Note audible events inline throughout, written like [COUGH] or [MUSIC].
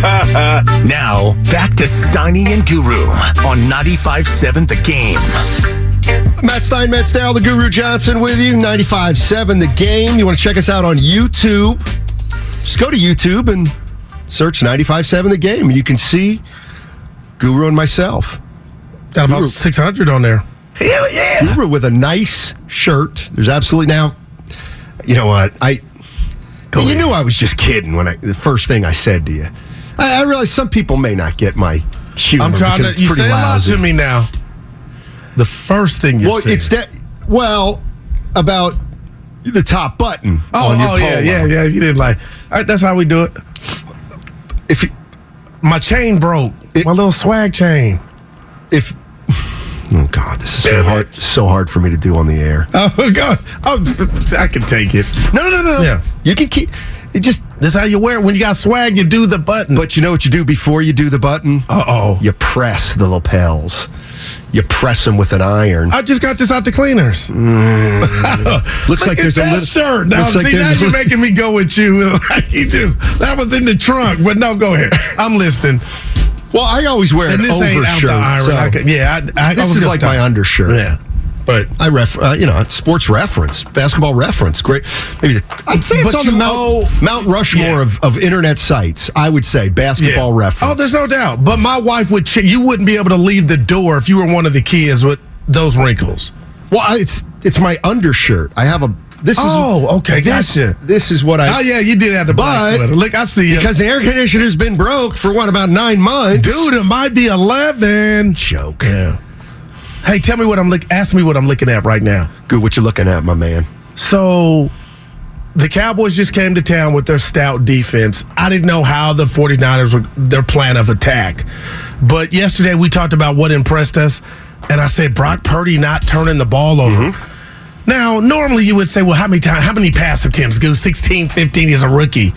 [LAUGHS] Now, back to Steiny and Guru on 95.7 The Game. Matt Stein, Matt Starrell, the Guru Johnson with you. 95.7 The Game. You want to check us out on YouTube? Just go to YouTube and search 95.7 The Game. And you can see Guru and myself. Got about Guru. 600 on there. Hell yeah. Guru with a nice shirt. There's absolutely now, you know what? I. you ahead. knew I was just kidding when I the first thing I said to you. I, I realize some people may not get my humor I'm trying to. You say a lot to me now. The first thing you well, said. it's that. Well, about the top button Oh, oh yeah, yeah, yeah. You didn't like. Right, that's how we do it. If you, My chain broke. It- My little swag chain. if [SIGHS] oh god, this is so hard, it. so hard for me to do on the air. Oh God. Oh, [LAUGHS] I can take it. No, No, no, no. Yeah. you can keep. It just. This how you wear it. When you got swag, you do the button. But you know what you do before you do the button? uh oh. You press the lapels. You press them with an iron. I just got this out the cleaners. Mm. [LAUGHS] Looks Look like there's a little shirt. Now, looks like see, now you're making me go with you. [LAUGHS] You just that was in the trunk, but no, go ahead. I'm listening. Well, I always wear And an this ain't out the overshirt. iron. so I could- yeah, I, I, I this was is like my undershirt. Yeah. But I ref, uh, you know, sports reference, basketball reference. Great. Maybe the, I'd say it's But on the Mount, owe- Mount Rushmore Yeah. of, of internet sites. I would say basketball reference. Oh, there's no doubt. But my wife would. Ch- you wouldn't be able to leave the door if you were one of the kids with those wrinkles. well, I- it's it's my undershirt. I have a. This is Oh, okay, this, gotcha. This is what I. Oh yeah, you did have the black But- sweater. Look, I see you. because the air conditioner's been broke for what about nine months? dude, it might be eleven. joke. Yeah. Hey, tell me what I'm look. Ask me what I'm looking at right now. Good. What you looking at, my man? So the Cowboys just came to town with their stout defense. I didn't know how the 49ers were their plan of attack. But yesterday we talked about what impressed us, and I said Brock Purdy not turning the ball over. Mm-hmm. Now, normally you would say, well, how many times, how many pass attempts? Go 16, 15, he's a rookie.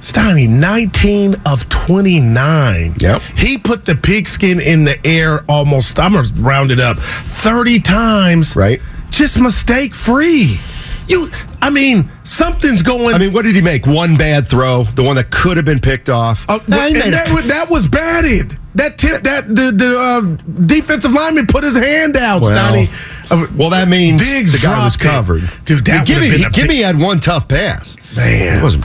Steiny, 19 of 29. Yep. He put the pigskin in the air almost, I'm going to round it up, 30 times Right. just mistake free. You, I mean, something's going. I mean, what did he make? One bad throw, the one that could have been picked off. uh, and that, was- that was batted. That tip, that the the uh, defensive lineman put his hand out, Well, Stoney. Uh, Well, that means Diggs the guy was dropped it. covered. Dude, that give me, been a give big- me had one tough pass. man. It wasn't.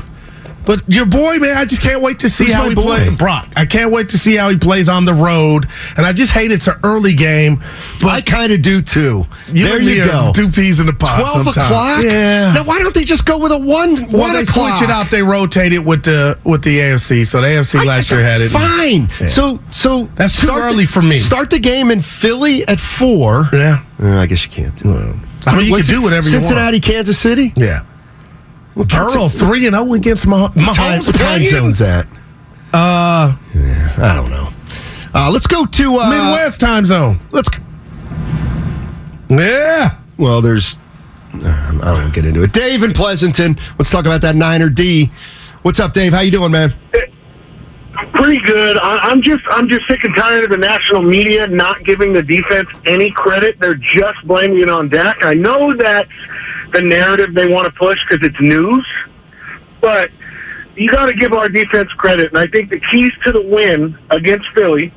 But your boy, man, I just can't wait to see Who's how he plays. Brock, I can't wait to see how he plays on the road. And I just hate it's an early game. But I kind of do too. you there and me you are go. two peas in the pod. Twelve sometime. o'clock. Yeah. Now, why don't they just go with a one? Well, one they o'clock? switch it out. They rotate it with the with the AFC. So the AFC I- last I- year had it. Fine. So, so That's too start the- early for me. Start the game in Philly at four. Yeah. Uh, I guess you can't do it. I mean, you can do whatever you want. Cincinnati, Kansas City. Yeah. Burrow three and zero against Mah- Mahomes. What time, time zone's at? Uh, Yeah, I don't know. Uh, let's go to uh, Midwest time zone. Let's. Yeah. Well, there's. uh, I don't want to get into it. Dave in Pleasanton. Let's talk about that Niner D. What's up, Dave? How you doing, man? Pretty good. I, I'm just I'm just sick and tired of the national media not giving the defense any credit. They're just blaming it on Dak. I know that the narrative they want to push because it's news, but you got to give our defense credit. And I think the keys to the win against Philly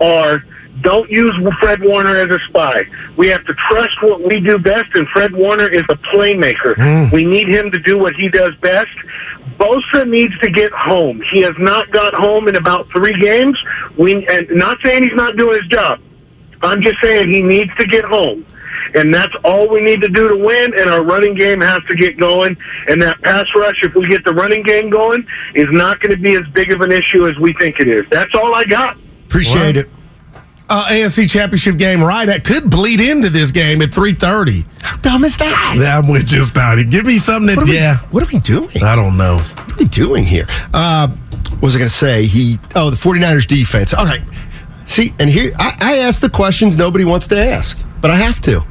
are Don't use Fred Warner as a spy. We have to trust what we do best, and Fred Warner is a playmaker. Hmm. We need him to do what he does best. Bosa needs to get home. He has not got home in about three games. We and not saying he's not doing his job. I'm just saying he needs to get home. And that's all we need to do to win, and our running game has to get going. And that pass rush, if we get the running game going, is not going to be as big of an issue as we think it is. That's all I got. Appreciate it. Uh, AFC Championship game right that could bleed into this game at 3.30. How dumb is that? Yeah, I'm with you, Give me something that, What yeah. we, what are we doing? I don't know. What are we doing here? Uh, what was I going to say? He oh the 49ers defense. All right. See, and here I, I ask the questions nobody wants to ask, but I have to.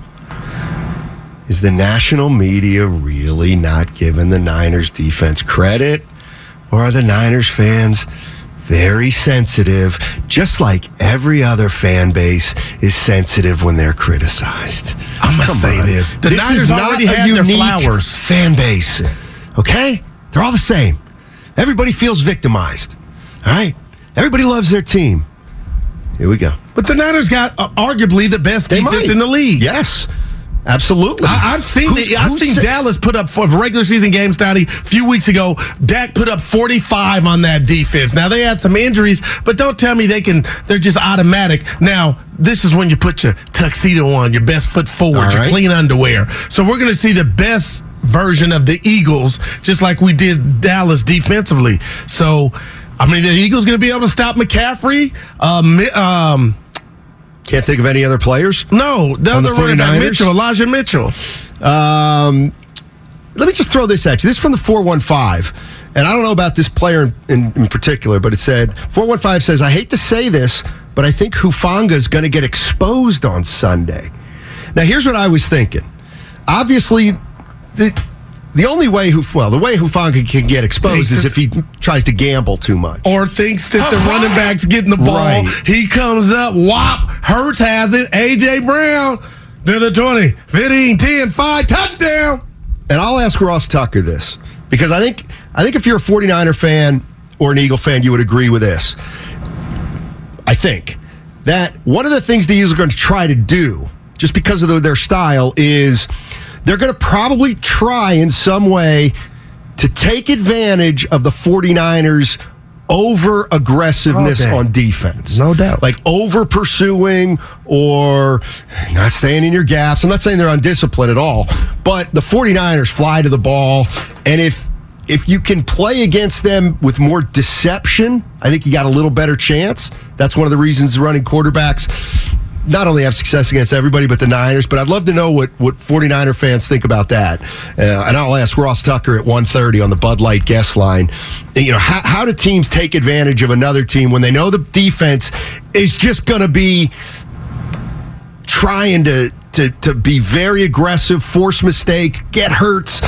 Is the national media really not giving the Niners defense credit? Or are the Niners fans very sensitive, just like every other fan base is sensitive when they're criticized? I'm going to say on. this. The this Niners is not already a had their flowers. fan base. Okay? They're all the same. Everybody feels victimized. All right? Everybody loves their team. Here we go. But the Niners got uh, arguably the best They defense might. in the league. Yes. Absolutely. I, I've seen Who's- the, I've seen said- Dallas put up for regular season game study a few weeks ago. Dak put up 45 on that defense. Now they had some injuries, but don't tell me they can. They're just automatic. Now this is when you put your tuxedo on, your best foot forward, All your clean underwear. So we're going to see the best version of the Eagles, just like we did Dallas defensively. So. I mean, the Eagles going to be able to stop McCaffrey. Um, um, Can't think of any other players. no, the other running back, 49ers? Mitchell, Elijah Mitchell. Um, let me just throw this at you. This is from the 415. And I don't know about this player in, in particular, but it said 415 says, I hate to say this, but I think Hufanga is going to get exposed on Sunday. Now, here's what I was thinking. Obviously, the, the only way, Huf- well, the way Hufanga can get exposed is if he tries to gamble too much. or thinks that the running back's getting the ball. Right. He comes up, whop, Hurts has it. AJ Brown to the 20, 15, 10, 5, touchdown. And I'll ask Ross Tucker this because I think I think if you're a 49er fan or an Eagle fan, you would agree with this. I think that one of the things the Eagles are going to try to do, just because of the, their style, is they're going to probably try in some way to take advantage of the 49ers over aggressiveness Okay. on defense. No doubt. Like over pursuing or not staying in your gaps. I'm not saying they're undisciplined at all, but the 49ers fly to the ball. And if if you can play against them with more deception, I think you got a little better chance. That's one of the reasons running quarterbacks not only have success against everybody but the Niners, but I'd love to know what, what 49er fans think about that. Uh, and I'll ask Ross Tucker at 1.30 on the Bud Light guest line. You know, how, how do teams take advantage of another team when they know the defense is just going to be trying to, to, to be very aggressive, force mistake, get hurts,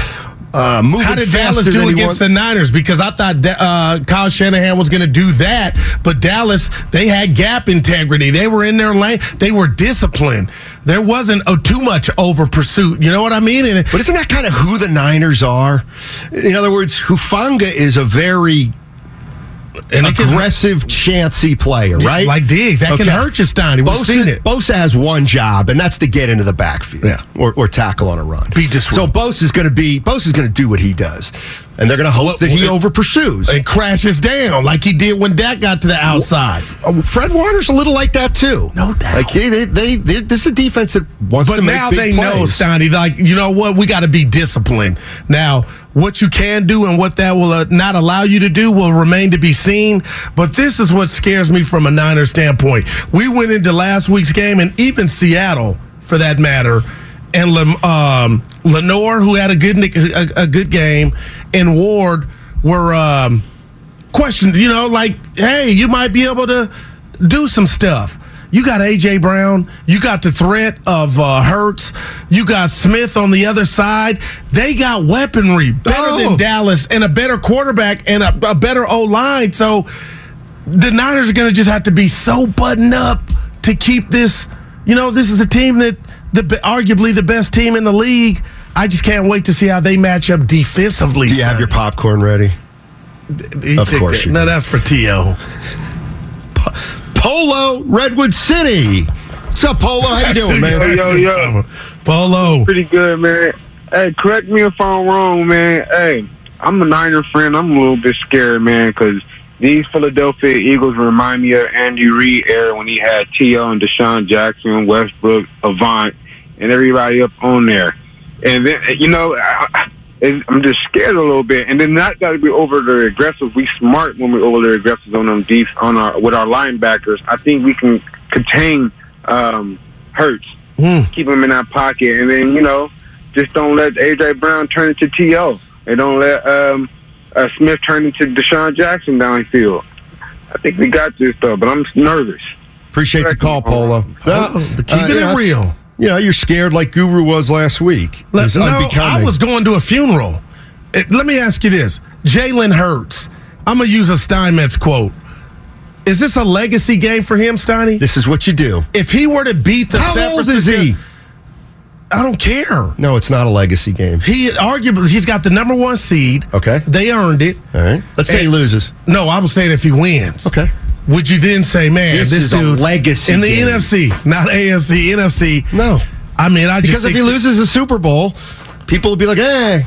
uh, How did Dallas do against the Niners? Because I thought Da- uh, Kyle Shanahan was going to do that, but Dallas they had gap integrity. They were in their lane. They were disciplined. There wasn't oh, too much over pursuit. You know what I mean? And But isn't that kind of who the Niners are? In other words, Hufanga is a very and it can- aggressive, chancy player, right? like Diggs, that can hurt you, Steiny. We've seen it. Bosa has one job, and that's to get into the backfield Yeah. or, or tackle on a run. Be disruptive. So Bosa's going to be Bosa's going to do what he does, and they're going to hope What- that he over pursues. and crashes down like he did when Dak got to the outside. Oh, Fred Warner's a little like that too. No doubt. Like they, they, they, this is a defense that wants But to make now big they know, plays. Steiny, like, you know what? We got to be disciplined. Now, what you can do and what that will uh, not allow you to do will remain to be seen. But this is what scares me from a Niner standpoint. We went into last week's game, and even Seattle, for that matter, and um, Lenoir, who had a good a, a good game, and Ward were um, questioned. You know, like, hey, you might be able to do some stuff. You got AJ Brown. You got the threat of uh, Hurts. You got Smith on the other side. They got weaponry better Oh. than Dallas and a better quarterback and a, a better O line. So the Niners are going to just have to be so buttoned up to keep this. You know, this is a team that the arguably the best team in the league. I just can't wait to see how they match up defensively. Do you have your popcorn ready? He Of course No, that's for T.O. Polo, Redwood City. What's up, Polo? How you [LAUGHS] doing, man? Yo, yo, yo. Polo. Pretty good, man. Hey, correct me if I'm wrong, man. Hey, I'm a Niner friend. I'm a little bit scared, man, because these Philadelphia Eagles remind me of Andy Reid era when he had T.O. and DeSean Jackson, Westbrook, Avant, and everybody up on there. And then, you know, I, I'm just scared a little bit. And then not got to be over the aggressive. We smart when we over the aggressive on them deep on our with our linebackers. I think we can contain um, Hurts, keep him in our pocket, and then you know, just don't let AJ Brown turn into To. And don't let um, uh, Smith turn into DeSean Jackson downfield. I think we got this though, but I'm nervous. Appreciate the call, Polo. Polo, but keeping it real. You know, you're scared like Guru was last week. It Let- was no, I was going to a funeral. It- let me ask you this: Jalen Hurts. I'm gonna use a Steinmetz quote. Is this a legacy game for him, Steiny? This is what you do. If he were to beat the How San old is he? I don't care. No, it's not a legacy game. He arguably he's got the number one seed. Okay. They earned it. All right. Let's say he loses. No, I was saying if he wins. Okay. Would you then say, man, This this, is a dude legacy in the game. NFC, not AFC, NFC? No. I mean, I just Because if he loses the Super Bowl, people will be like, hey,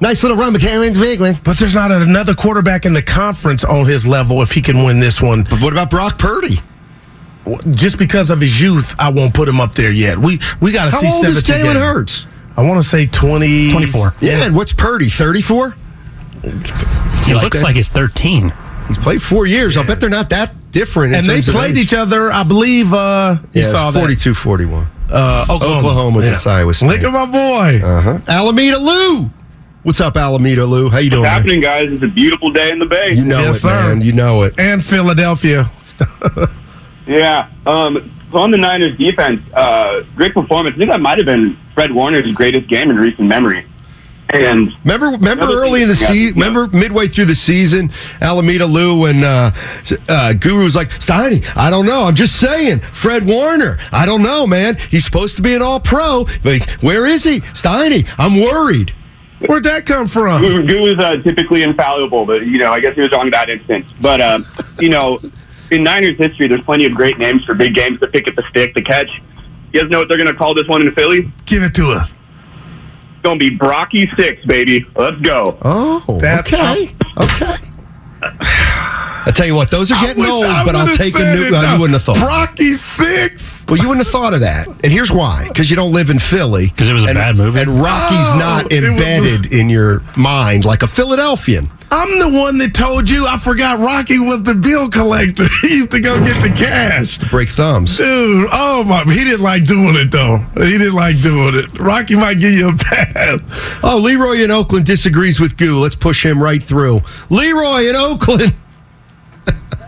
nice little run, but can't win the big one. But there's not another quarterback in the conference on his level if he can win this one. But what about Brock Purdy? Just because of his youth, I won't put him up there yet. We we got to How see old is Jalen games. Hurts? I want to say 20, 24. Yeah, and what's Purdy? 34? He looks like he's 13. He's played four years. I'll bet they're not that different. in And they terms played age. each other, I believe. Uh, you Yeah, saw that. 42 41. Uh, Oklahoma, Oklahoma against Iowa State. Look at my boy. Uh-huh. Alameda Lou. What's up, Alameda Lou? How you doing? What's man? happening, guys? It's a beautiful day in the Bay. You know Yes, it, sir. man. You know it. And Philadelphia. [LAUGHS] Yeah. Um, so on the Niners defense, uh, great performance. I think that might have been Fred Warner's greatest game in recent memory. And Remember, remember early in the season. yeah. Remember midway through the season, Alameda Lou and uh, uh, Guru was like, "Steiny, I don't know. I'm just saying. Fred Warner, I don't know, man. He's supposed to be an All Pro, but where is he? Steiny, I'm worried." Where'd that come from? Goo Goo is uh, typically infallible, but you know, I guess he was wrong in that instance. But uh, you know, in Niners history, there's plenty of great names for big games to pick at the stick, to catch. You guys know what they're going to call this one in Philly? Give it to us. It's going to be Brocky Six, baby. Let's go. Oh, That- okay, okay. I tell you what, those are getting old, I but I'll take a new. it, uh, you wouldn't have thought. Rocky Six. Well, you wouldn't have thought of that. And here's why. Because you don't live in Philly. Because it was a and, bad movie? And Rocky's Oh, not it was a- embedded in your mind like a Philadelphian. I'm the one that told you I forgot Rocky was the bill collector. [LAUGHS] He used to go get the cash. Break thumbs. Dude, oh my, he didn't like doing it though. He didn't like doing it. Rocky might give you a pass. Oh, Leroy in Oakland disagrees with Goo. Let's push him right through. Leroy in Oakland. [LAUGHS]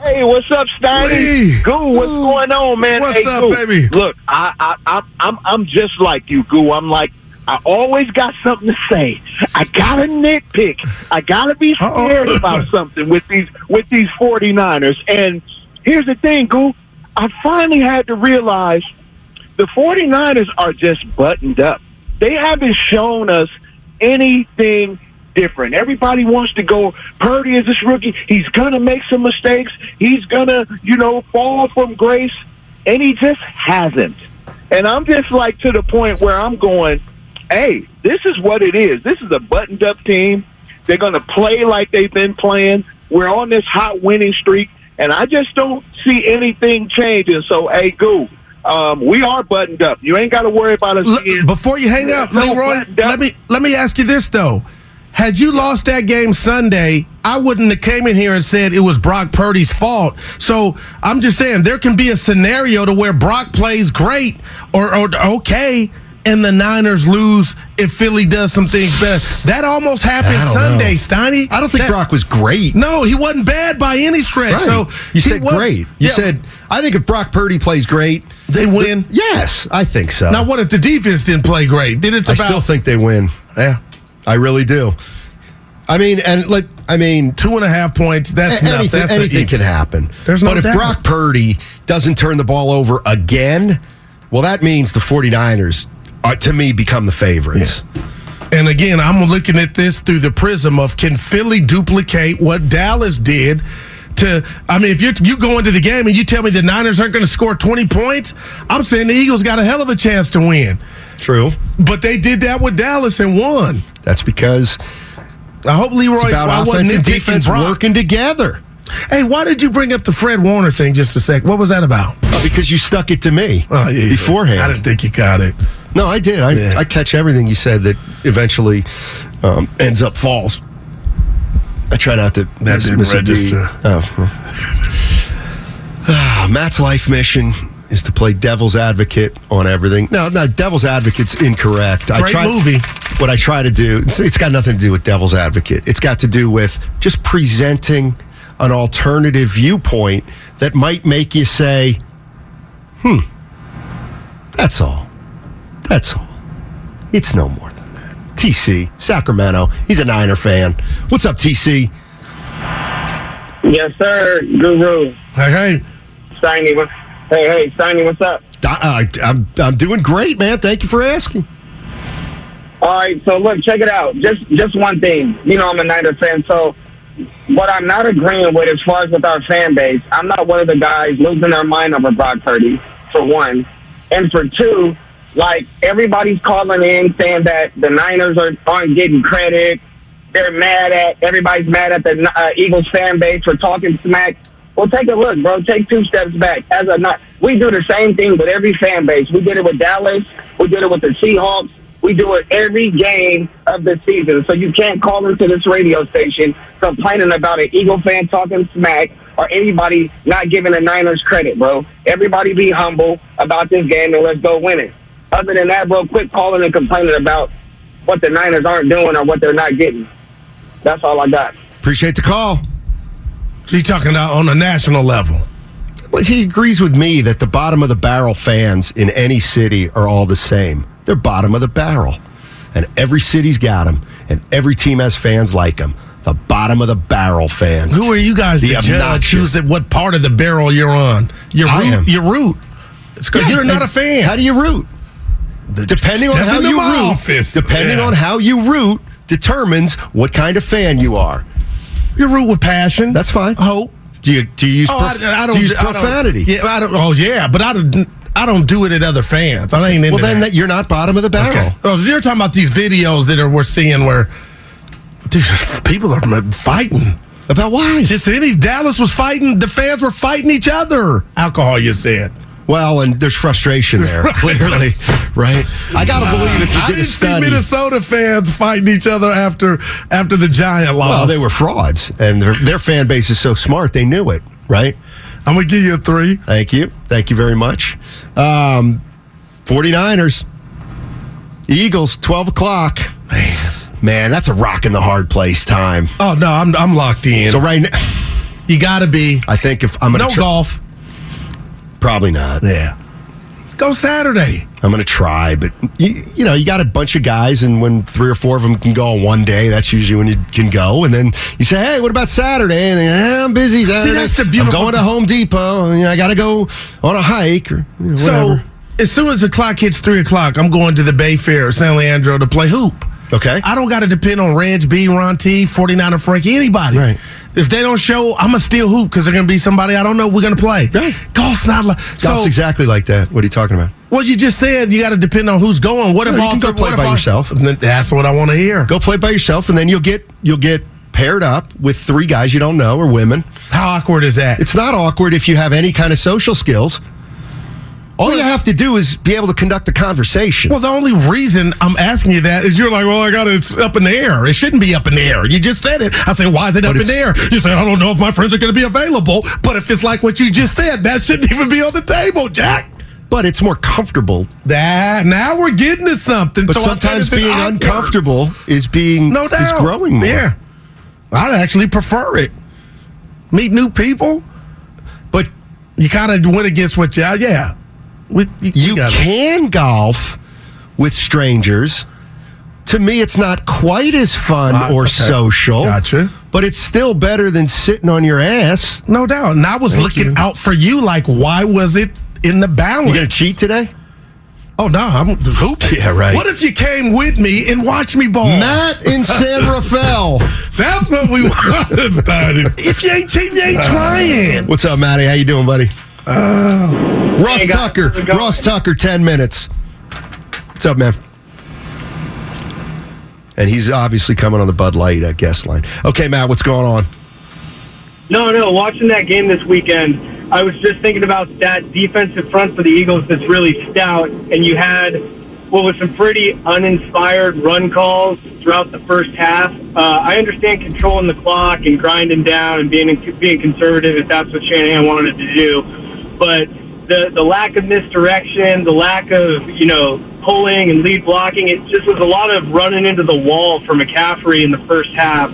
Hey, what's up, Steiny? Goo, what's going on, man? What's Hey, up, Goo, baby? Look, I, I, I, I'm, I'm just like you, Goo. I'm like, I always got something to say. I gotta nitpick. I gotta be Uh-oh. scared about [LAUGHS] something with these, with these 49ers. And here's the thing, Goo. I finally had to realize the 49ers are just buttoned up. They haven't shown us anything different. Everybody wants to go, Purdy is this rookie. He's going to make some mistakes. He's going to, you know, fall from grace. And he just hasn't. And I'm just like to the point where I'm going, hey, this is what it is. This is a buttoned up team. They're going to play like they've been playing. We're on this hot winning streak. And I just don't see anything changing. So, hey, go. um, we are buttoned up. You ain't got to worry about us. Being- before you hang up, Leroy, let me let me ask you this though. Had you lost that game Sunday, I wouldn't have came in here and said it was Brock Purdy's fault. So I'm just saying there can be a scenario to where Brock plays great or, or okay, and the Niners lose if Philly does some things better. That almost happened Sunday, know. Steiny. I don't think That- Brock was great. No, he wasn't bad by any stretch. Right. So you said was- great. You Yeah. said I think if Brock Purdy plays great, they win. yes, I think so. Now, what if the defense didn't play great? Then it's I about still think they win. yeah. I really do. I mean, and like, I mean, two and a half points. That's nothing. anything, That's a- anything can happen. There's no but if. Brock Purdy doesn't turn the ball over again, well, that means the 49ers, are, to me, become the favorites. And again, I'm looking at this through the prism of can Philly duplicate what Dallas did to. I mean, if you you go into the game and you tell me the Niners aren't going to score 20 points, I'm saying the Eagles got a hell of a chance to win. True. But they did that with Dallas and won. That's because I hope Leroy it's about wasn't offense and defense Brock. working together. Hey, why did you bring up the Fred Warner thing just a sec? What was that about? Oh, because you stuck it to me Oh, yeah, yeah. beforehand. I didn't think you got it. No, I did. I, Yeah. I catch everything you said that eventually um, ends up false. I try not to That miss, didn't miss register. Oh. Ah, Matt's life mission is to play devil's advocate on everything. No, no, devil's advocate's incorrect. Great movie. What I try to do, it's, it's got nothing to do with devil's advocate. It's got to do with just presenting an alternative viewpoint that might make you say, hmm, that's all. That's all. It's no more than that. TC, Sacramento. He's a Niner fan. What's up, TC? Yes, sir, Guru. Hey, hey. Steiny, what? Hey, hey, Steiny, what's up? I, I, I'm, I'm doing great, man. Thank you for asking. All right, so look, check it out. Just just one thing. You know, I'm a Niner fan, so what I'm not agreeing with as far as with our fan base, I'm not one of the guys losing their mind over Brock Purdy, for one. And for two, like everybody's calling in saying that the Niners are, aren't getting credit. They're mad at everybody's mad at the uh, Eagles fan base for talking smack. Well, take a look, bro. Take two steps back. As a not, we do the same thing with every fan base. We did it with Dallas. We did it with the Seahawks. We do it every game of the season. So you can't call into this radio station complaining about an Eagle fan talking smack or anybody not giving the Niners credit, bro. Everybody be humble about this game and let's go win it. Other than that, bro, quit calling and complaining about what the Niners aren't doing or what they're not getting. That's all I got. Appreciate the call. So you talking about on a national level? Well, he agrees with me that the bottom of the barrel fans in any city are all the same. They're bottom of the barrel. And every city's got them, and every team has fans like them. The bottom of the barrel fans. Who are you guys The to judge obnoxious. who's at what part of the barrel you're on? Your I root. am. Your root. It's because Yeah, you're not a fan. How do you root? Depending on how you root, office. depending Yeah. on how you root, determines what kind of fan you are. You root with passion. That's fine. Hope. Do you do you use, Oh, prof- I, I do don't you use I don't- profanity? yeah, I don't. Oh, yeah, but I don't. I don't do it at other fans. I ain't into well, then that. that you're not bottom of the barrel. Okay. Oh, so you're talking about these videos that are we're seeing where, dude, people are fighting. About why? Just any Dallas was fighting. The fans were fighting each other. Alcohol, you said. Well, and there's frustration there, [LAUGHS] clearly, right? I gotta believe if you I did a didn't see study. Minnesota fans fighting each other after after the Giant loss. Well, they were frauds, and their, their fan base is so smart, they knew it, right? I'm gonna give you a three. Thank you. Thank you very much. Um, 49ers, Eagles, 12 o'clock. Man, man, that's a rock in the hard place time. Oh no, I'm I'm locked in. So, right now, you got to be. I think if I'm going to No golf. Probably not. Yeah. Go Saturday. I'm going to try, but you, you know, you got a bunch of guys, and when three or four of them can go on one day, that's usually when you can go. And then you say, "Hey, what about Saturday?" And they, eh, I'm busy. Saturday. that's the beautiful I'm going to. Home Depot. You know, I got to go on a hike or you know, So as soon as the clock hits three o'clock, I'm going to the Bay Fair or San Leandro to play hoop. Okay. I don't got to depend on Reg B, Ron T, 49er Frankie, anybody. Right. If they don't show, I'm going to still hoop because they're going to be somebody I don't know we're going to play. Right. Golf's not like. Golf's So, exactly like that. What are you talking about? what you just said, you got to depend on who's going. What if No, you all go play by all- yourself. That's what I want to hear. Go play by yourself, and then you'll get you'll get paired up with three guys you don't know or women. How awkward is that? It's not awkward if you have any kind of social skills. All you have to do is be able to conduct a conversation. Well, the only reason I'm asking you that is you're like, well, I got it it's up in the air. It shouldn't be up in the air. You just said it. I say, why is it up in the air? You said, I don't know if my friends are going to be available. But if it's like what you just said, that shouldn't even be on the table, Jack. but it's more comfortable. That now we're getting to something. But So sometimes being uncomfortable is being no doubt, is growing more. Yeah, I'd actually prefer it. Meet new people. But You kind of went against what you. Yeah, we, you, got it. can golf with strangers. To me, it's not quite as fun Ah, or okay. social. Gotcha. But it's still better than sitting on your ass. No doubt. And I was Thank looking you. out for you. Like, why was it in the balance? You gonna cheat today? Oh no, I'm hooping. Yeah, right. What if you came with me and watched me ball? Matt in San Rafael. [LAUGHS] That's what we [LAUGHS] want started. If you ain't cheating, you ain't trying. What's up, Matty? How you doing, buddy? Uh, Ross Hey. Tucker. How's it going? Ross Tucker, 10 minutes. What's up, man? And he's obviously coming on the Bud Light uh, guest line. Okay, Matt, what's going on? No, no. Watching that game this weekend, I was just thinking about that defensive front for the Eagles that's really stout, and you had what was some pretty uninspired run calls throughout the first half. Uh, I understand controlling the clock and grinding down and being being conservative if that's what Shanahan wanted to do, but the the lack of misdirection, the lack of you know pulling and lead blocking, it just was a lot of running into the wall for McCaffrey in the first half.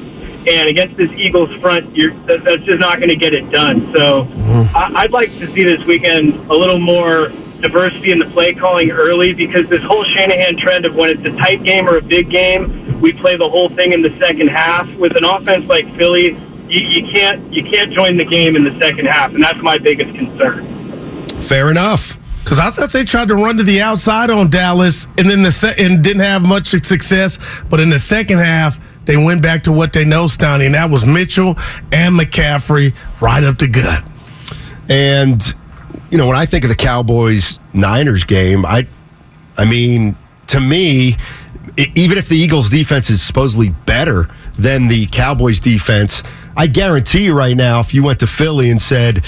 And against this Eagles front, you're, that, that's just not going to get it done. So mm. I, I'd like to see this weekend a little more diversity in the play calling early because this whole Shanahan trend of when it's a tight game or a big game, we play the whole thing in the second half. With an offense like Philly, you, you can't you can't join the game in the second half, and that's my biggest concern. Fair enough. Because I thought they tried to run to the outside on Dallas, and then the se- and didn't have much success. But in the second half, they went back to what they know, Stoney, and that was Mitchell and McCaffrey right up the gut. And you know, when I think of the Cowboys Niners game, I I mean, to me, even if the Eagles defense is supposedly better than the Cowboys defense, I guarantee you right now if you went to Philly and said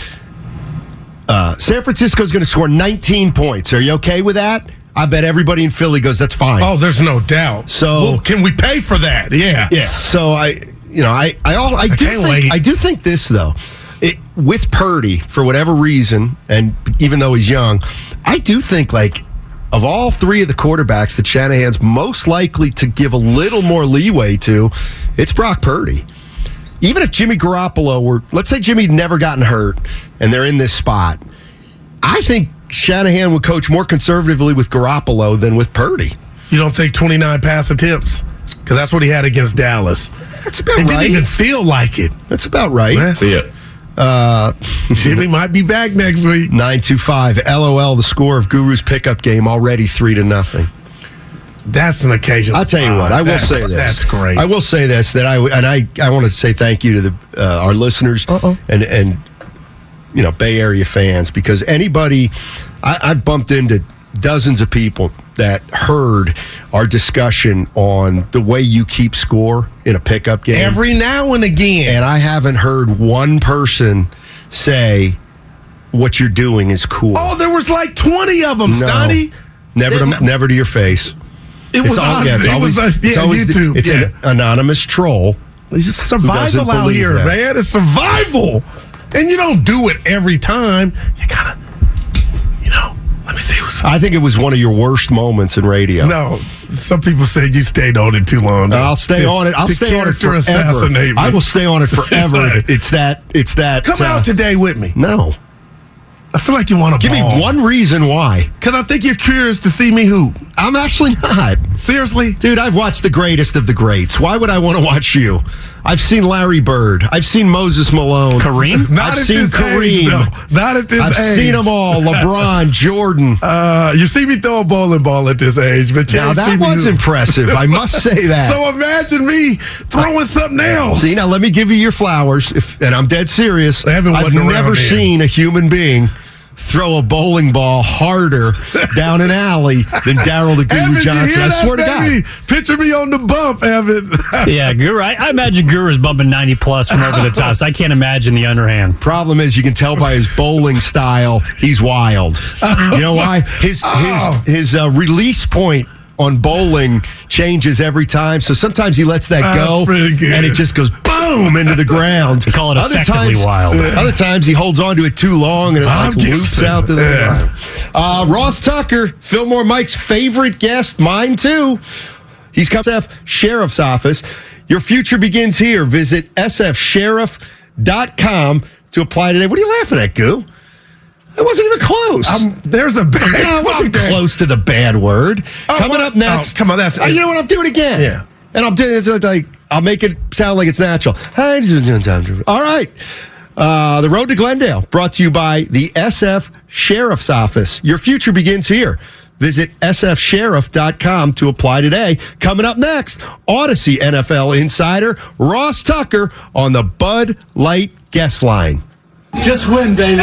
uh, San Francisco's going to score 19 points, are you okay with that? I bet everybody in Philly goes, that's fine. Oh, there's no doubt. So Well, can we pay for that? Yeah. yeah. So I, you know, I, I, all, I, do can't think, wait. I do think this though, it, with Purdy for whatever reason, and even though he's young, I do think like of all three of the quarterbacks that Shanahan's most likely to give a little more leeway to, it's Brock Purdy. Even if Jimmy Garoppolo were, let's say Jimmy never gotten hurt and they're in this spot, I think Shanahan would coach more conservatively with Garoppolo than with Purdy. You don't think 29 pass attempts? Because that's what he had against Dallas. That's about It right. didn't even feel like it. That's about right. See it. Uh, [LAUGHS] Jimmy might be back next week. 925 LOL, the score of Guru's pickup game already three to nothing. That's an occasion. I'll tell you what, I will That- say this. That's great. I will say this that I and I I want to say thank you to the uh, our listeners and and you know Bay Area fans because anybody I, I bumped into dozens of people that heard our discussion on the way you keep score in a pickup game Every now and again. and I haven't heard one person say what you're doing is cool. Oh, there was like 20 of them, No. Stoney. Never, to, never to your face. It was on- it was on- yeah, the- YouTube, it's yeah. an anonymous troll. It's just survival out here, that. man. It's survival. And you don't do it every time. You gotta, you know, let me see what's I think it was one of your worst moments in radio. No, some people said you stayed on it too long. I'll stay To- on it. I'll stay on it forever. assassinate me. I will stay on it forever. [LAUGHS] It's that. It's that. Come uh, out today with me. No. I feel like you want to Give me one reason why. Because I think you're curious to see me who. I'm actually not. Seriously? Dude, I've watched the greatest of the greats. Why would I want to watch you? I've seen Larry Bird. I've seen Moses Malone. Kareem? Not I've at seen this Kareem. age, though. Not at this age. I've seen them all. [LAUGHS] LeBron, Jordan. Uh, you see me throw a bowling ball at this age, but you Now ain't see that me was who. impressive. I must say [LAUGHS] that. So imagine me throwing something else. See, now let me give you your flowers, if, and I'm dead serious. Evan I've wasn't around never then. seen a human being throw a bowling ball harder down an alley than Daryl the Guru Evan, Johnson. hear I that, swear to baby? Picture me on the bump, Evan. [LAUGHS] Yeah, Guru. I, I imagine Guru's bumping 90 plus from over the top, so I can't imagine the underhand. Problem is, you can tell by his bowling style, he's wild. You know why? His Oh. his his uh, release point on bowling changes every time. So sometimes he lets that That's go, and it just goes boom into the ground. We call it effectively times, wild. Other times he holds on to it too long and it Bob like loops out to the Yeah. Uh, Ross Tucker, Fillmore Mike's favorite guest, mine too. He's come to SF Sheriff's Office. Your future begins here. Visit sfsheriff.com to apply today. What are you laughing at, Goo? It wasn't even close. Um, there's a bad no, it wasn't that. close to the bad word. Oh, Coming what? up next. Oh, come on, that's- Uh, you know what? I'll do it again. Yeah. And I'll do it it's like I'll make it sound like it's natural. All right. Uh, the road to Glendale, brought to you by the SF Sheriff's Office. Your future begins here. Visit sfsheriff.com to apply today. Coming up next, Audacy NFL insider Ross Tucker on the Bud Light guest line. Just win, baby.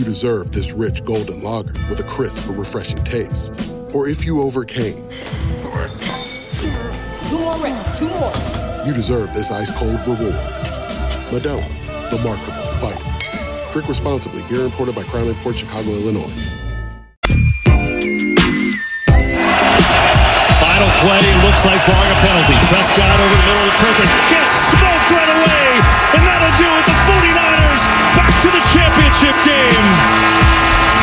you deserve this rich golden lager with a crisp but refreshing taste. Or if you overcame, two more reps, two more. You deserve this ice cold reward. Modelo, the Markable Fighter. Drink responsibly. Beer imported by Crown Port Chicago, Illinois. Final play looks like barring a penalty. Prescott over the middle of the turf gets smoked right away, and that'll do it. The 49ers back to the championship game.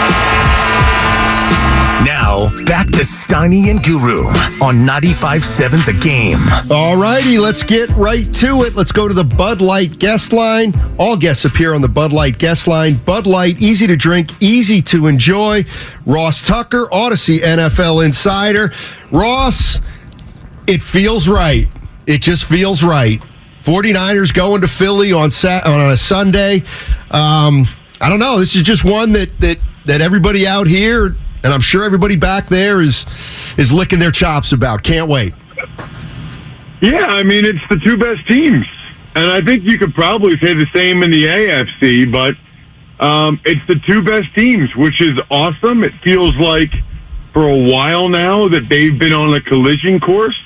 Now, back to Steiny and Guru on 95.7 The Game. All righty, let's get right to it. Let's go to the Bud Light guest line. All guests appear on the Bud Light guest line. Bud Light, easy to drink, easy to enjoy. Ross Tucker, Audacy NFL insider. Ross, it feels right. It just feels right. 49ers going to Philly on Sat- on a Sunday. Um, I don't know. This is just one that that that everybody out here and I'm sure everybody back there is is licking their chops about. Can't wait. Yeah, I mean it's the two best teams, and I think you could probably say the same in the AFC. But um, it's the two best teams, which is awesome. It feels like for a while now that they've been on a collision course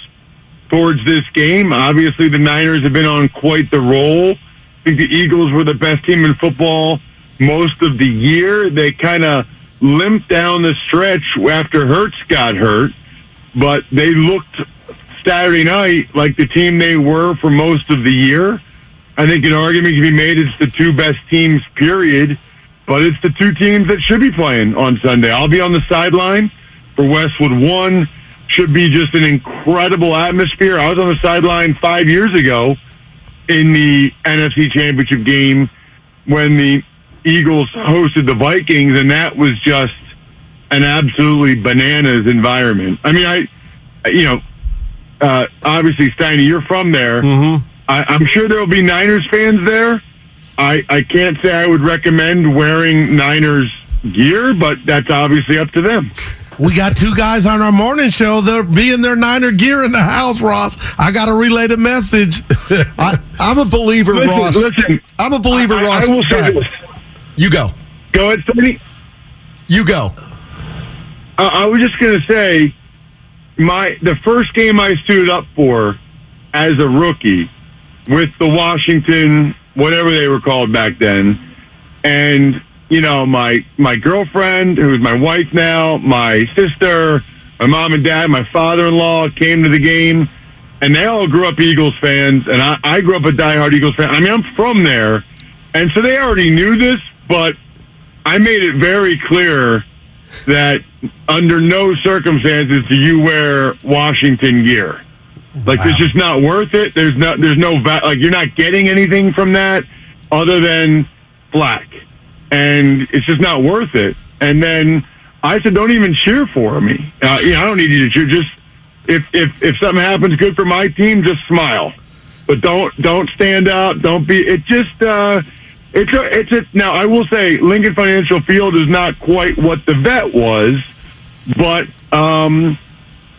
towards this game. Obviously, the Niners have been on quite the roll. I think the Eagles were the best team in football most of the year. They kind of limped down the stretch after Hurts got hurt, but they looked Saturday night like the team they were for most of the year. I think an argument can be made it's the two best teams, period, but it's the two teams that should be playing on Sunday. I'll be on the sideline for Westwood 1. Should be just an incredible atmosphere. I was on the sideline five years ago in the NFC Championship game when the Eagles hosted the Vikings, and that was just an absolutely bananas environment. I mean, I, you know, uh, obviously, Steiny, you're from there. Mm-hmm. I, I'm sure there will be Niners fans there. I, I can't say I would recommend wearing Niners gear, but that's obviously up to them. We got two guys on our morning show. They're being their Niner gear in the house, Ross. I got to relay the message. [LAUGHS] I, am a believer, listen, Ross. Listen, I'm a believer, I, Ross. I will say this. You go. Go ahead, Steiny. You go. Uh, I was just going to say, my the first game I stood up for as a rookie with the Washington, whatever they were called back then, and you know my my girlfriend, who's my wife now, my sister, my mom and dad, my father-in-law came to the game, and they all grew up Eagles fans, and I, I grew up a diehard Eagles fan. I mean, I'm from there, and so they already knew this, but I made it very clear that under no circumstances do you wear Washington gear. Like it's just not worth it. There's not there's no va- like you're not getting anything from that other than flack, and it's just not worth it. And then I said, don't even cheer for me. Uh, you know, I don't need you to cheer. Just if if if something happens good for my team, just smile, but don't don't stand up. Don't be. It just. uh it's a, it's a, now I will say Lincoln Financial Field is not quite what the vet was, but um,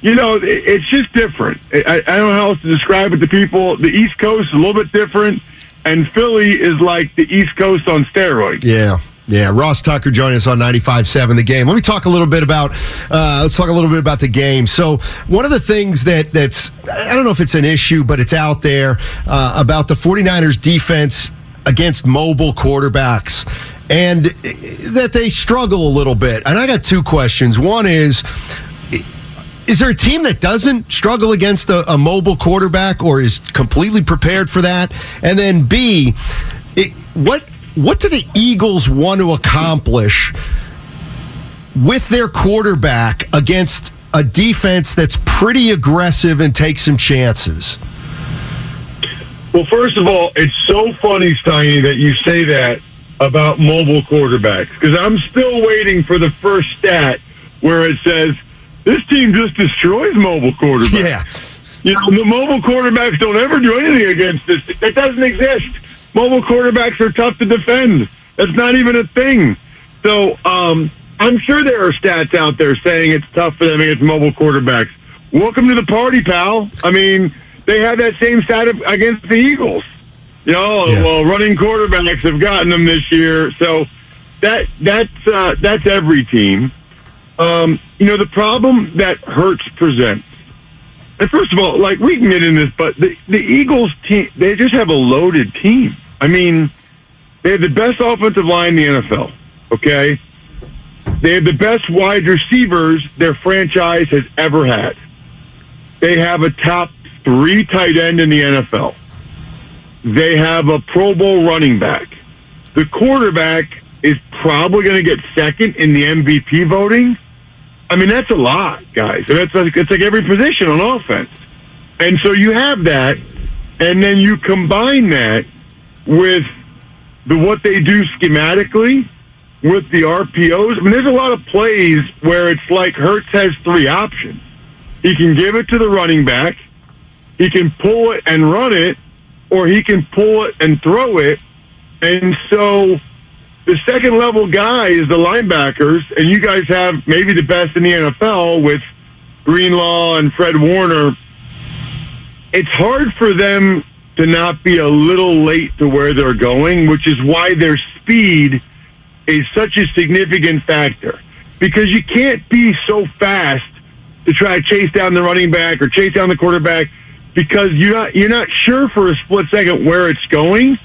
you know it, it's just different. I, I don't know how else to describe it to people. The East Coast is a little bit different, and Philly is like the East Coast on steroids. Yeah. Yeah, Ross Tucker joining us on 95.7 The Game. Let me talk a little bit about, uh, let's talk a little bit about the game. So one of the things that that's, I don't know if it's an issue, but it's out there uh, about the 49ers defense against mobile quarterbacks and that they struggle a little bit. And I got two questions. One is, is there a team that doesn't struggle against a, a mobile quarterback or is completely prepared for that? And then B, it, what what do the Eagles want to accomplish with their quarterback against a defense that's pretty aggressive and takes some chances? Well, first of all, it's so funny, Steiny, that you say that about mobile quarterbacks because I'm still waiting for the first stat where it says this team just destroys mobile quarterbacks. Yeah. You know, the mobile quarterbacks don't ever do anything against this. That doesn't exist. Mobile quarterbacks are tough to defend. That's not even a thing. So um, I'm sure there are stats out there saying it's tough for them against mobile quarterbacks. Welcome to the party, pal. I mean, they had that same stat against the Eagles. You know, yeah. well, running quarterbacks have gotten them this year. So that that's uh, that's every team. Um, you know, the problem that Hurts presents. And first of all, like we can get in this, but the, the Eagles team, they just have a loaded team. I mean, they have the best offensive line in the NFL. Okay, they have the best wide receivers their franchise has ever had. They have a top three tight end in the NFL. They have a Pro Bowl running back. The quarterback is probably going to get second in the MVP voting. I mean, that's a lot, guys. That's like, it's like every position on offense. And so you have that, and then you combine that with the what they do schematically with the RPOs. I mean, there's a lot of plays where it's like Hurts has three options. He can give it to the running back, he can pull it and run it, or he can pull it and throw it. And so the second level guy is the linebackers, and you guys have maybe the best in the NFL with Greenlaw and Fred Warner. It's hard for them to not be a little late to where they're going, which is why their speed is such a significant factor. Because you can't be so fast to try to chase down the running back or chase down the quarterback because you're not you're not sure for a split second where it's going.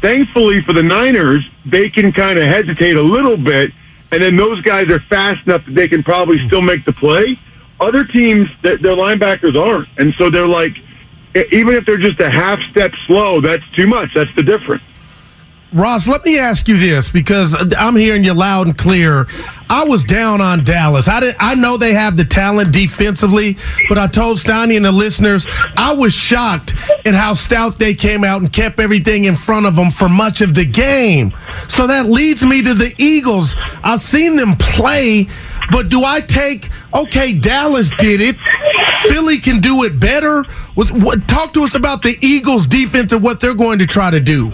Thankfully for the Niners, they can kind of hesitate a little bit, and then those guys are fast enough that they can probably hmm. still make the play. Other teams, their linebackers aren't, and so they're like, even if they're just a half step slow, that's too much. That's the difference. Ross, let me ask you this because I'm hearing you loud and clear. I was down on Dallas. I did, I know they have the talent defensively, but I told Steiny and the listeners I was shocked at how stout they came out and kept everything in front of them for much of the game. So that leads me to the Eagles. I've seen them play, but do I take okay? Dallas did it. Philly can do it better. With what, talk to us about the Eagles' defense and what they're going to try to do.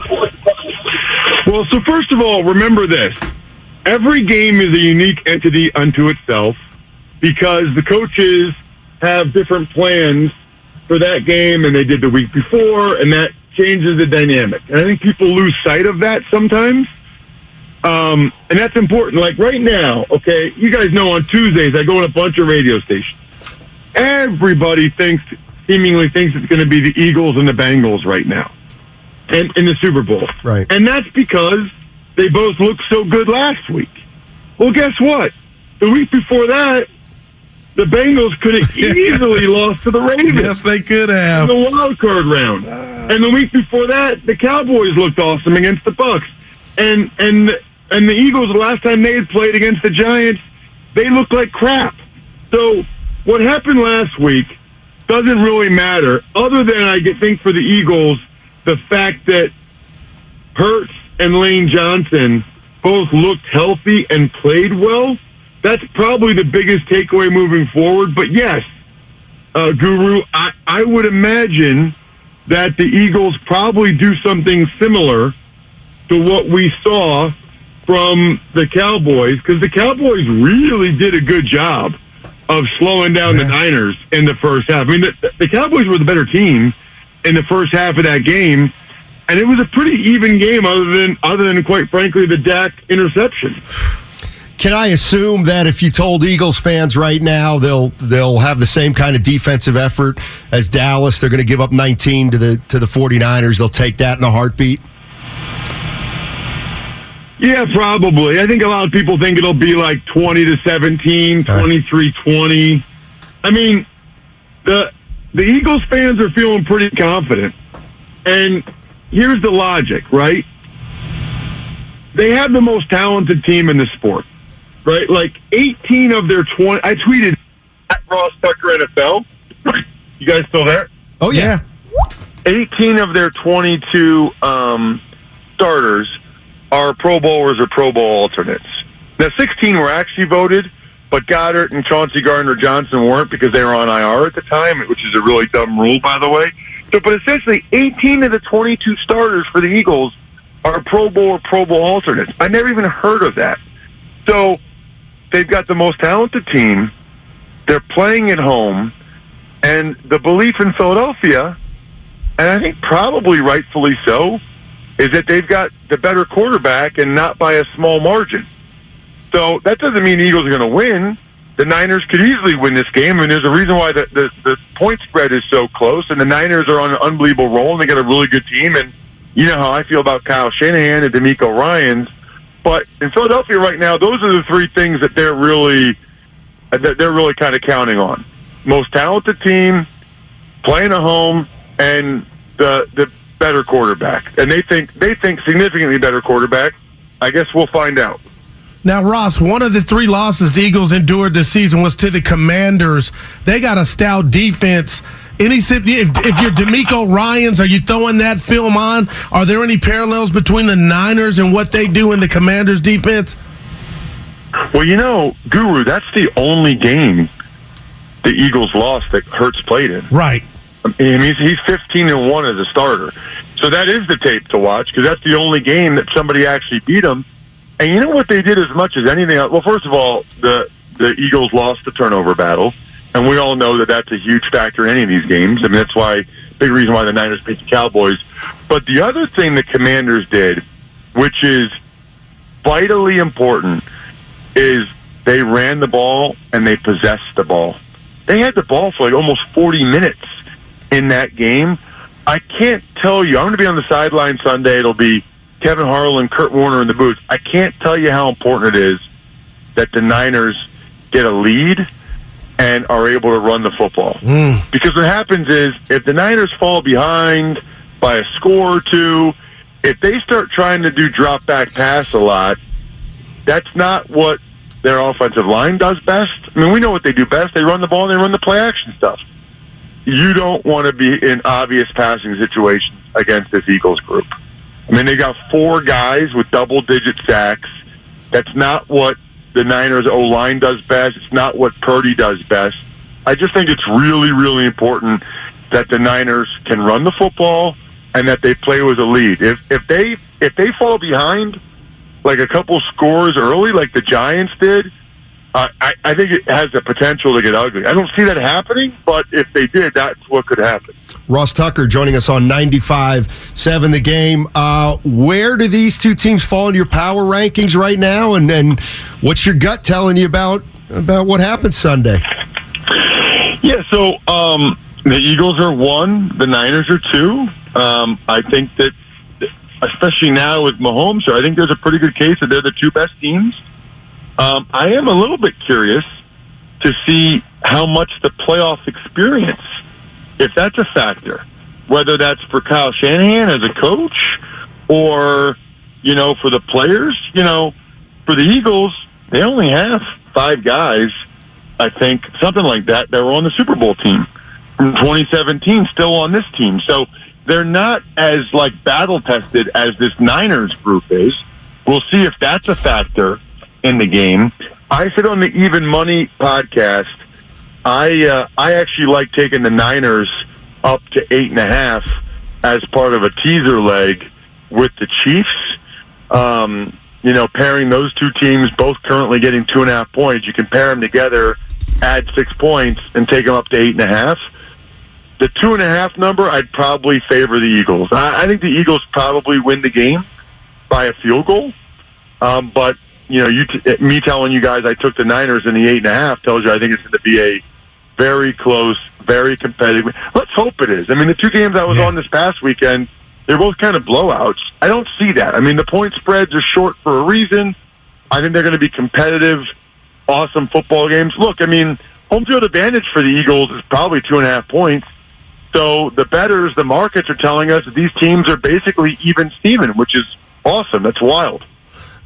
Well, so first of all, remember this. Every game is a unique entity unto itself because the coaches have different plans for that game and they did the week before, and that changes the dynamic. And I think people lose sight of that sometimes. Um, and that's important. Like right now, okay, you guys know on Tuesdays I go on a bunch of radio stations. Everybody thinks, seemingly thinks it's going to be the Eagles and the Bengals right now in, in the Super Bowl. Right. And that's because they both looked so good last week. Well, guess what? The week before that, the Bengals could have [LAUGHS] easily lost to the Ravens. Yes, they could have. In the wild card round. Ah. And the week before that, the Cowboys looked awesome against the Bucks. And and and the Eagles, the last time they had played against the Giants, they look like crap. So what happened last week doesn't really matter, other than I think for the Eagles, the fact that Hurts and Lane Johnson both looked healthy and played well. That's probably the biggest takeaway moving forward. But yes, uh, Guru, I, I would imagine that the Eagles probably do something similar to what we saw from the Cowboys because the Cowboys really did a good job of slowing down the Niners in the first half. I mean, the, the Cowboys were the better team in the first half of that game, and it was a pretty even game, other than other than quite frankly the Dak interception. Can I assume that if you told Eagles fans right now they'll they'll have the same kind of defensive effort as Dallas, they're going to give up 19 to the to the 49ers, they'll take that in a heartbeat? Yeah, probably. I think a lot of people think it'll be like 20 to 17, 23 20. I mean, the the Eagles fans are feeling pretty confident. And here's the logic, right? They have the most talented team in the sport, right? Like 18 of their 20. I tweeted at Ross Tucker NFL. You guys still there? Oh, yeah. 18 of their 22 um, starters are Pro Bowlers or Pro Bowl alternates. Now, 16 were actually voted, but Goedert and Chauncey Gardner Johnson weren't because they were on IR at the time, which is a really dumb rule, by the way. So, but essentially, 18 of the 22 starters for the Eagles are Pro Bowl or Pro Bowl alternates. I never even heard of that. So, they've got the most talented team. They're playing at home, and the belief in Philadelphia, and I think probably rightfully so, is that they've got the better quarterback and not by a small margin. So that doesn't mean the Eagles are going to win. The Niners could easily win this game, and there's a reason why the, the, the point spread is so close, and the Niners are on an unbelievable roll, and they got a really good team, and you know how I feel about Kyle Shanahan and DeMeco Ryans. But in Philadelphia right now, those are the three things that they're really uh, that they're really kind of counting on: most talented team, playing at home, and the the better quarterback. And they think they think significantly better quarterback. I guess we'll find out. Now, Ross, one of the three losses the Eagles endured this season was to the Commanders. They got a stout defense. Any if, if you're DeMeco Ryans, are you throwing that film on? Are there any parallels between the Niners and what they do in the Commanders defense? Well, you know, Guru, that's the only game the Eagles lost that Hurts played in. Right. I mean, he's, he's 15 and 1 as a starter. So that is the tape to watch because that's the only game that somebody actually beat him. And you know what they did as much as anything else? Well, first of all, the, the Eagles lost the turnover battle. And we all know that that's a huge factor in any of these games. I mean, that's why, big reason why the Niners beat the Cowboys. But the other thing the Commanders did, which is vitally important, is they ran the ball and they possessed the ball. They had the ball for like almost 40 minutes in that game. I can't tell you. I'm going to be on the sideline Sunday. It'll be Kevin Harlan, Kurt Warner in the booth. I can't tell you how important it is that the Niners get a lead and are able to run the football. Hmm. Because what happens is if the Niners fall behind by a score or two, if they start trying to do drop back pass a lot, that's not what their offensive line does best. I mean, we know what they do best. They run the ball and they run the play action stuff. You don't want to be in obvious passing situations against this Eagles group. I mean, they got four guys with double digit sacks. That's not what the Niners O line does best. It's not what Purdy does best. I just think it's really, really important that the Niners can run the football and that they play with a lead. If if they if they fall behind like a couple scores early, like the Giants did, uh, I, I think it has the potential to get ugly. I don't see that happening, but if they did, that's what could happen. Ross Tucker joining us on 95 7 The Game. Uh, where do these two teams fall in your power rankings right now? And, and what's your gut telling you about, about what happens Sunday? Yeah, so um, the Eagles are one, the Niners are two. Um, I think that, especially now with Mahomes, I think there's a pretty good case that they're the two best teams. Um, I am a little bit curious to see how much the playoff experience, if that's a factor, whether that's for Kyle Shanahan as a coach or, you know, for the players. You know, for the Eagles, they only have five guys, I think, something like that, that were on the Super Bowl team from 2017, still on this team. So they're not as like battle tested as this Niners group is. We'll see if that's a factor in the game. I said on the Even Money podcast, I uh, I actually like taking the Niners up to eight and a half as part of a teaser leg with the Chiefs. Um, you know, pairing those two teams, both currently getting two and a half points, you can pair them together, add six points, and take them up to eight and a half. The two and a half number, I'd probably favor the Eagles. I, I think the Eagles probably win the game by a field goal. Um, but you know, you t- me telling you guys I took the Niners in the eight and a half tells you I think it's going to be a very close, very competitive. Let's hope it is. I mean, the two games I was on this past weekend, they're both kind of blowouts. I don't see that. I mean, the point spreads are short for a reason. I think they're going to be competitive, awesome football games. Look, I mean, home field advantage for the Eagles is probably two and a half points. So the bettors, the markets are telling us that these teams are basically even Steven, which is awesome. That's wild.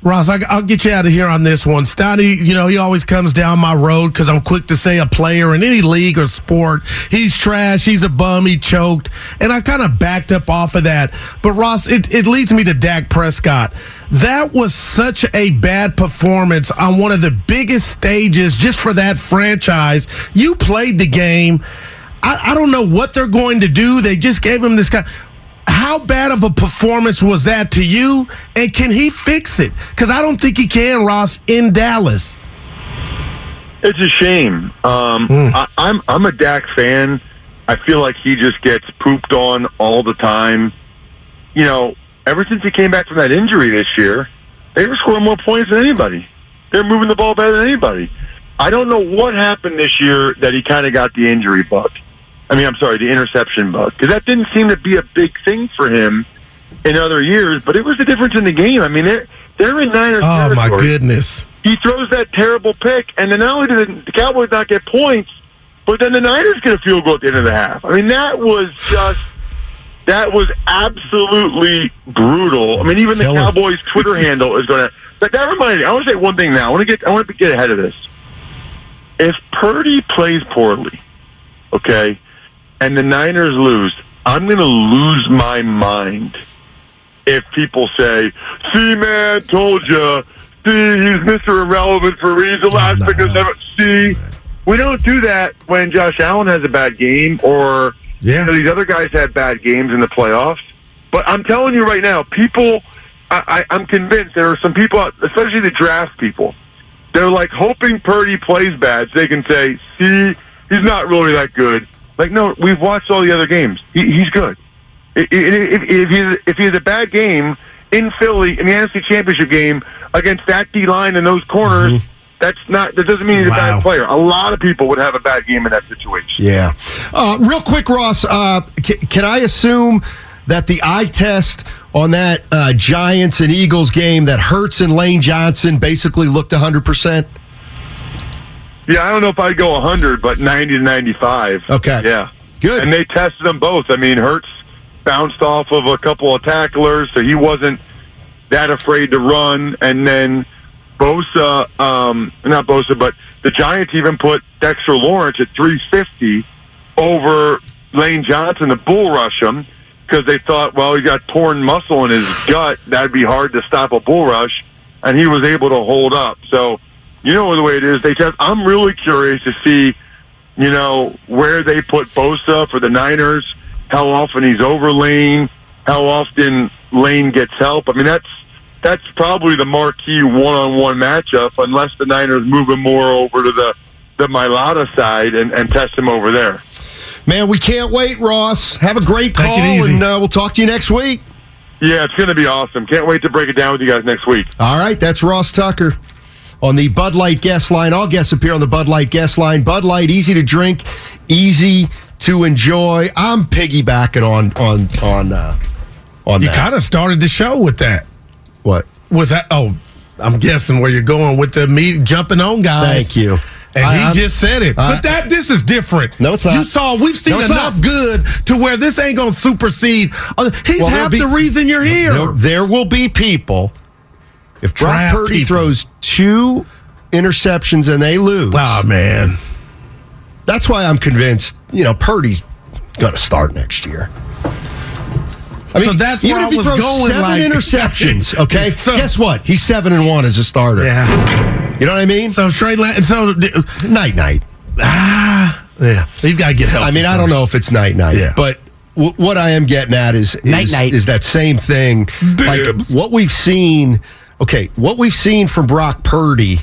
Ross, I, will get you out of here on this one. Stoney, you know, he always comes down my road because I'm quick to say a player in any league or sport, he's trash, he's a bum, he choked. And I kind of backed up off of that. But Ross, it, it leads me to Dak Prescott. That was such a bad performance on one of the biggest stages just for that franchise. You played the game. I, I don't know what they're going to do. They just gave him this kind how bad of a performance was that to you? And can he fix it? Because I don't think he can, Ross, in Dallas. It's a shame. Um, Hmm. I, I'm I'm a Dak fan. I feel like he just gets pooped on all the time. You know, ever since he came back from that injury this year, they were scoring more points than anybody. They're moving the ball better than anybody. I don't know what happened this year that he kind of got the injury bug. I mean, I'm sorry, the interception bug, because that didn't seem to be a big thing for him in other years. But it was the difference in the game. I mean, they're they're in Niners. Oh, my goodness. He throws that terrible pick, and then not only did the Cowboys not get points, but then the Niners get a field goal at the end of the half. I mean, that was just that was absolutely brutal. I mean, even the Killer. Cowboys' [LAUGHS] Twitter handle is going to. But that reminded me. I want to say one thing now. I want to get. I want to get ahead of this. If Purdy plays poorly, okay, and the Niners lose, I'm going to lose my mind if people say, "See, man, told you." See, he's Mr. Irrelevant for reason. Last is never. See, we don't do that when Josh Allen has a bad game or yeah. you know, these other guys had bad games in the playoffs. But I'm telling you right now, people, I, I, I'm convinced there are some people, especially the draft people, they're like hoping Purdy plays bad so they can say, see, he's not really that good. Like, no, we've watched all the other games. He, he's good. If, if, he's, if he has a bad game in Philly in the NFC Championship game against that D line and those corners, that's not. That doesn't mean he's a Wow. bad player. A lot of people would have a bad game in that situation. Yeah. Uh, real quick, Ross, uh, c- can I assume that the eye test on that uh, Giants and Eagles game that Hurts and Lane Johnson basically looked 100%? Yeah, I don't know if I'd go 100, but 90 to 95. Okay. Yeah. Good. And they tested them both. I mean, Hurts bounced off of a couple of tacklers, so he wasn't that afraid to run. And then Bosa, um, not Bosa, but the Giants even put Dexter Lawrence at 350 over Lane Johnson to bull rush him because they thought, well, he got torn muscle in his [SIGHS] gut. That'd be hard to stop a bull rush. And he was able to hold up. So, you know the way it is. They test. I'm really curious to see, you know, where they put Bosa for the Niners, how often he's over Lane, how often Lane gets help. I mean, that's that's probably the marquee one-on-one matchup, unless the Niners move him more over to the the Mailata side and, and test him over there. Man, we can't wait, Ross. Have a great Take it call, easy. and uh, we'll talk to you next week. Yeah, it's going to be awesome. Can't wait to break it down with you guys next week. All right, that's Ross Tucker on the Bud Light guest line. All guests appear on the Bud Light guest line. Bud Light, easy to drink, easy to enjoy. I'm piggybacking on on on uh, on You kind of started the show with that. What? With that? Oh, I'm guessing where you're going with the me jumping on guys. Thank you. And I- he I'm- just said it. I- but that this is different. No, it's not. You saw we've seen No, enough not. good to where this ain't gonna supersede. uh, He's Well, half be- the reason you're here. There, there will be people. If Brock Purdy people. throws two interceptions and they lose. Oh man. That's why I'm convinced, you know, Purdy's going to start next year. I mean, So that's even where if I he was throws going, Seven like- interceptions. [LAUGHS] Okay, So- guess what? He's seven and one as a starter. Yeah. You know what I mean? So Trey Lance. So night night. Ah. Yeah. He's got to get help. I mean, I don't know if it's night night, Yeah. but w- what I am getting at is is, Night-night. is that same thing. Like what we've seen. Okay, what we've seen from Brock Purdy,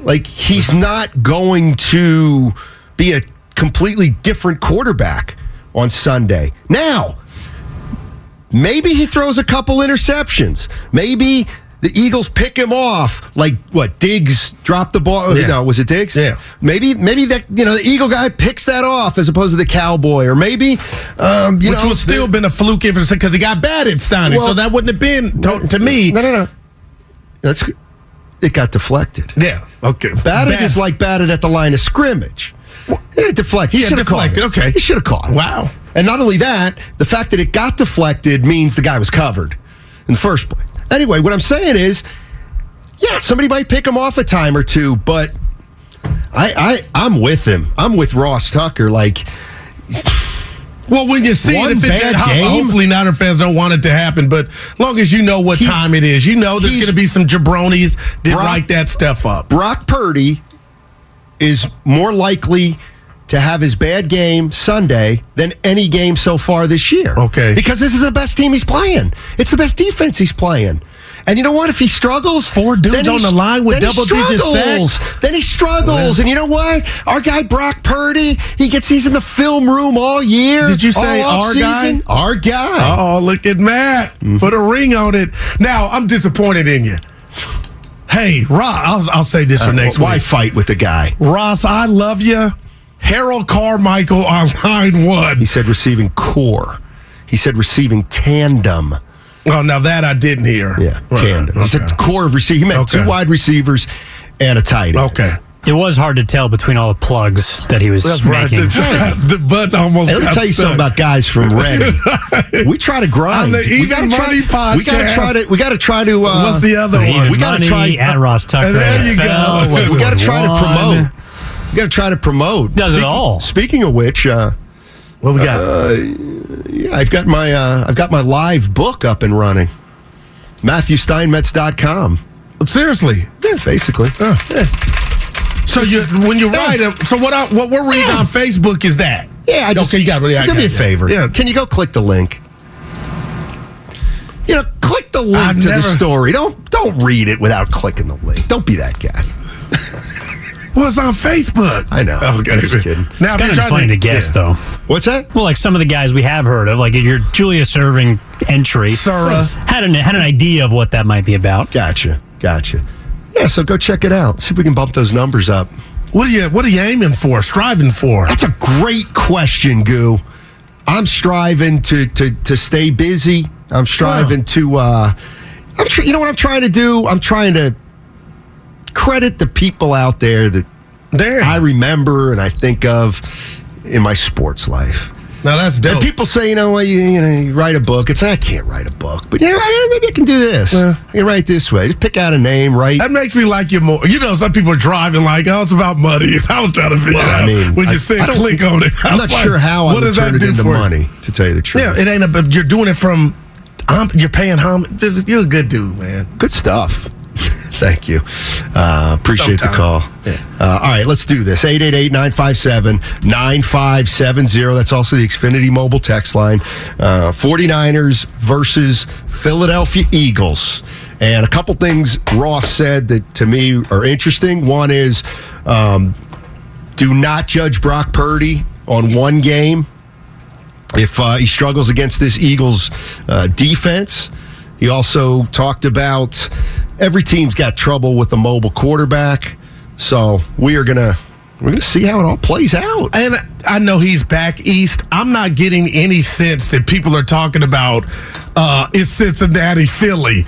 like he's not going to be a completely different quarterback on Sunday. Now, maybe he throws a couple interceptions. Maybe the Eagles pick him off, like what Diggs dropped the ball. Yeah. No, was it Diggs? Yeah. Maybe, maybe that you know the Eagle guy picks that off as opposed to the Cowboy, or maybe um, you Which know would still the- been a fluke if because he got bad at Steiner. Well- so that wouldn't have been to, to me. No, no, no. That's it. Got deflected. Yeah. Okay. Batted Bad- is like batted at the line of scrimmage. It deflected. He Yeah, should have caught it. okay. He should have caught it. Wow. And not only that, the fact that it got deflected means the guy was covered in the first place. Anyway, what I'm saying is, yeah, somebody might pick him off a time or two, but I, I I'm with him. I'm with Ross Tucker. Like, Well, when you see One it, if it bad did, game? hopefully Niner fans don't want it to happen. But long as you know what He's- time it is, you know there's going to be some jabronis that Brock- write that stuff up. Brock Purdy is more likely to have his bad game Sunday than any game so far this year. Okay. Because this is the best team he's playing. It's the best defense he's playing. And you know what? If he struggles, Four dudes on the line with then he double-digit struggles. sacks. Then he struggles. And you know what? Our guy Brock Purdy, he gets he's in the film room all year. Did you say our offseason. guy? Our guy. Oh, look at Matt. Mm-hmm. Put a ring on it. Now, I'm disappointed in you. Hey, Ross, I'll, I'll say this for Uh, next why week. fight with the guy? Ross, I love you. Harold Carmichael on [LAUGHS] line one. He said receiving corps. He said receiving tandem. Oh, now that I didn't hear. Yeah, Right, tandem. He okay. said corps of receiver. He meant Okay. two wide receivers and a tight end. Okay. It was hard to tell between all the plugs that he was That's right. The, the button almost Hey, let me tell you stuck. something about guys from [LAUGHS] Reading. we try to grind. On the we Even gotta Money try, We gotta try to. We gotta try to. Uh, What's the other one? Even We gotta Money try- at Ross Tucker. There you NFL, go. we gotta try to promote. We gotta try to promote. Does it all. Speaking of which, uh, What we got? uh, yeah, I've got my uh, I've got my live book up and running. MatthewSteinmetz.com. Seriously. Yeah, basically. Yeah. So you when you write them, so what I, what we're reading on Facebook is that. Yeah, I just okay. You got to yeah, I do me a favor. Yeah. Can you go click the link? You know, click the link I've to never- the story. Don't don't read it without clicking the link. Don't be that guy. [LAUGHS] Well, it's on Facebook. I know. Okay. I'm just kidding. Now, It's if kind you're of trying funny to guess, yeah. though. What's that? Well, like some of the guys we have heard of, like your Julius Erving entry, Sarah. had an had an idea of what that might be about. Gotcha. Gotcha. Yeah, so go check it out. See if we can bump those numbers up. What are you What are you aiming for? Striving for? That's a great question, Goo. I'm striving to to to stay busy. I'm striving to. uh I'm tr- You know what I'm trying to do? I'm trying to credit the people out there that There. I remember and I think of in my sports life. now that's And people say, you know, well, you, you know, you write a book. It's like I can't write a book, but you know, maybe I can do this. Yeah. I can write this way. Just pick out a name, write. that makes me like you more. You know, some people are driving like, oh, it's about money. [LAUGHS] I was trying to figure Well, out I mean, when I- you said click on it. I'm not like, sure how I What does turn that it do into for money. To tell you the truth, Yeah, it ain't. But you're doing it from. Um, you're paying homage. You're a good dude, man. Good stuff. [LAUGHS] Thank you. Uh, appreciate the call. Yeah. Uh, all right, let's do this. 888 957 9570. That's also the Xfinity mobile text line. Uh, 49ers versus Philadelphia Eagles. And a couple things Ross said that to me are interesting. One is um, do not judge Brock Purdy on one game if uh, he struggles against this Eagles uh, defense. He also talked about every team's got trouble with a mobile quarterback, so we are gonna we're gonna see how it all plays out. And I know he's back east. I'm not getting any sense that people are talking about uh, is Cincinnati, Philly.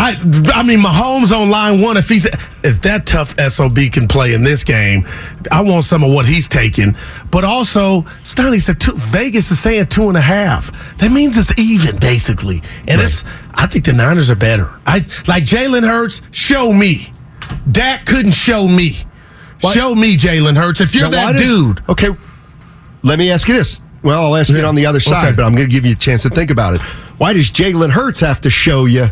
I, I mean, Mahomes on line one. If he's if that tough sob can play in this game, I want some of what he's taking. But also, Stoney said two, Vegas is saying two and a half. That means it's even basically, and it's. I think the Niners are better. I like Jalen Hurts. Show me. Dak couldn't show me. Show me Jalen Hurts. If you're Now, that does- dude, Okay, let me ask you this. Well, I'll ask you it on the other side, Okay. but I'm going to give you a chance to think about it. Why does Jalen Hurts have to show you?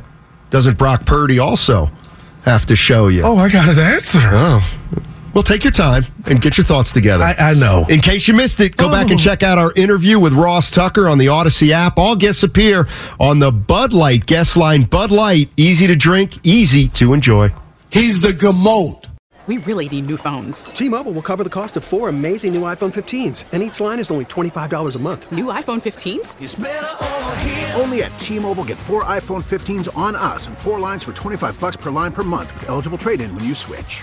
Doesn't Brock Purdy also have to show you? Oh, I got an answer. Oh. Well, take your time and get your thoughts together. I, I know. In case you missed it, go back and Oh. check out our interview with Ross Tucker on the Audacy app. All guests appear on the Bud Light guest line. Bud Light, easy to drink, easy to enjoy. He's the GMOAT. We really need new phones. T-Mobile will cover the cost of four amazing new iPhone 15s, and each line is only $25 a month. New iPhone 15s? Only at T-Mobile get four iPhone 15s on us and four lines for 25 bucks per line per month with eligible trade-in when you switch.